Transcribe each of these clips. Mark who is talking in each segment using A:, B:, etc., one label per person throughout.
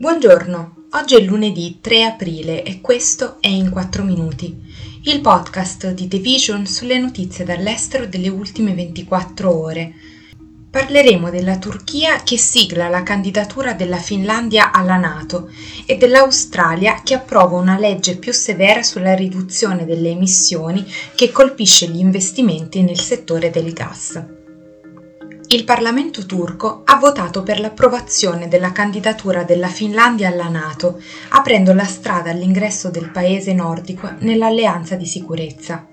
A: Buongiorno, oggi è lunedì 3 aprile e questo è In 4 Minuti, il podcast di The Vision sulle notizie dall'estero delle ultime 24 ore. Parleremo della Turchia che sigla la candidatura della Finlandia alla Nato e dell'Australia che approva una legge più severa sulla riduzione delle emissioni che colpisce gli investimenti nel settore del gas il Parlamento turco ha votato per l'approvazione della candidatura della Finlandia alla Nato, aprendo la strada all'ingresso del paese nordico nell'alleanza di sicurezza.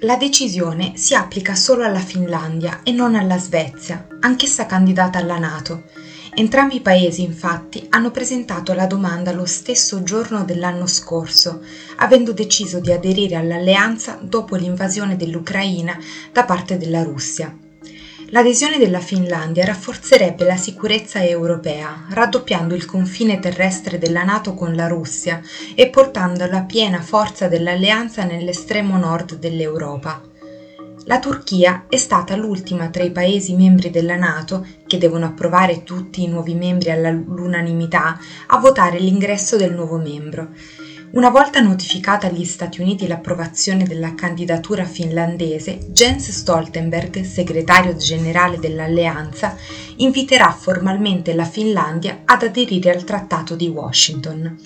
A: La decisione si applica solo alla Finlandia e non alla Svezia, anch'essa candidata alla Nato. Entrambi i paesi infatti hanno presentato la domanda lo stesso giorno dell'anno scorso, avendo deciso di aderire all'alleanza dopo l'invasione dell'Ucraina da parte della Russia. L'adesione della Finlandia rafforzerebbe la sicurezza europea, raddoppiando il confine terrestre della Nato con la Russia e portando la piena forza dell'alleanza nell'estremo nord dell'Europa. La Turchia è stata l'ultima tra i Paesi membri della Nato, che devono approvare tutti i nuovi membri all'unanimità, a votare l'ingresso del nuovo membro una volta notificata agli Stati Uniti l'approvazione della candidatura finlandese, Jens Stoltenberg, segretario generale dell'alleanza, inviterà formalmente la Finlandia ad aderire al Trattato di Washington.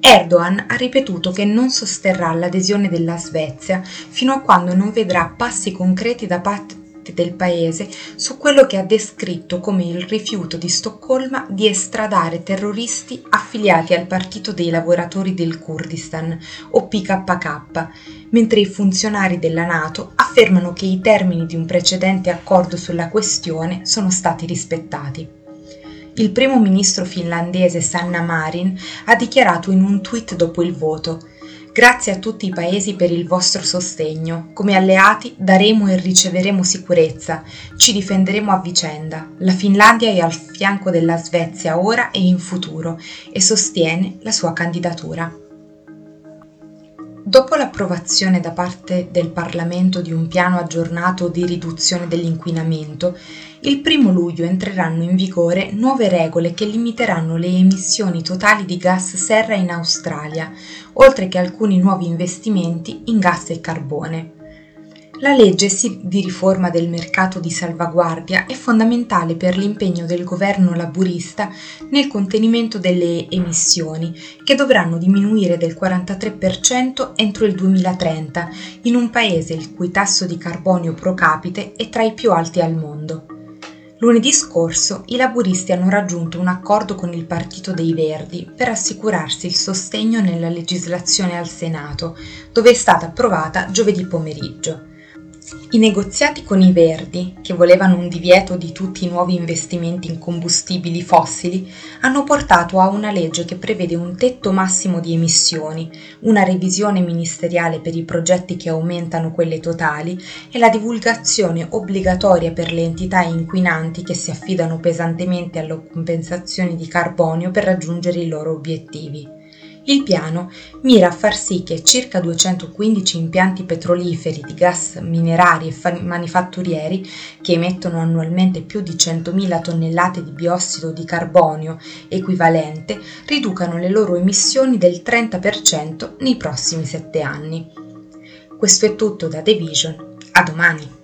A: Erdogan ha ripetuto che non sosterrà l'adesione della Svezia fino a quando non vedrà passi concreti da parte parte del paese su quello che ha descritto come il rifiuto di Stoccolma di estradare terroristi affiliati al Partito dei Lavoratori del Kurdistan o PKK, mentre i funzionari della Nato affermano che i termini di un precedente accordo sulla questione sono stati rispettati. Il primo ministro finlandese Sanna Marin ha dichiarato in un tweet dopo il voto Grazie a tutti i paesi per il vostro sostegno. Come alleati daremo e riceveremo sicurezza, ci difenderemo a vicenda. La Finlandia è al fianco della Svezia ora e in futuro e sostiene la sua candidatura. Dopo l'approvazione da parte del Parlamento di un piano aggiornato di riduzione dell'inquinamento, il 1 luglio entreranno in vigore nuove regole che limiteranno le emissioni totali di gas serra in Australia, oltre che alcuni nuovi investimenti in gas e carbone. La legge di riforma del mercato di salvaguardia è fondamentale per l'impegno del governo laburista nel contenimento delle emissioni, che dovranno diminuire del 43% entro il 2030, in un paese il cui tasso di carbonio pro capite è tra i più alti al mondo. Lunedì scorso i laburisti hanno raggiunto un accordo con il Partito dei Verdi per assicurarsi il sostegno nella legislazione al Senato, dove è stata approvata giovedì pomeriggio. I negoziati con i Verdi, che volevano un divieto di tutti i nuovi investimenti in combustibili fossili, hanno portato a una legge che prevede un tetto massimo di emissioni, una revisione ministeriale per i progetti che aumentano quelle totali e la divulgazione obbligatoria per le entità inquinanti che si affidano pesantemente alle compensazioni di carbonio per raggiungere i loro obiettivi. Il piano mira a far sì che circa 215 impianti petroliferi di gas minerari e fa- manifatturieri, che emettono annualmente più di 100.000 tonnellate di biossido di carbonio equivalente, riducano le loro emissioni del 30% nei prossimi sette anni. Questo è tutto da The Vision. A domani!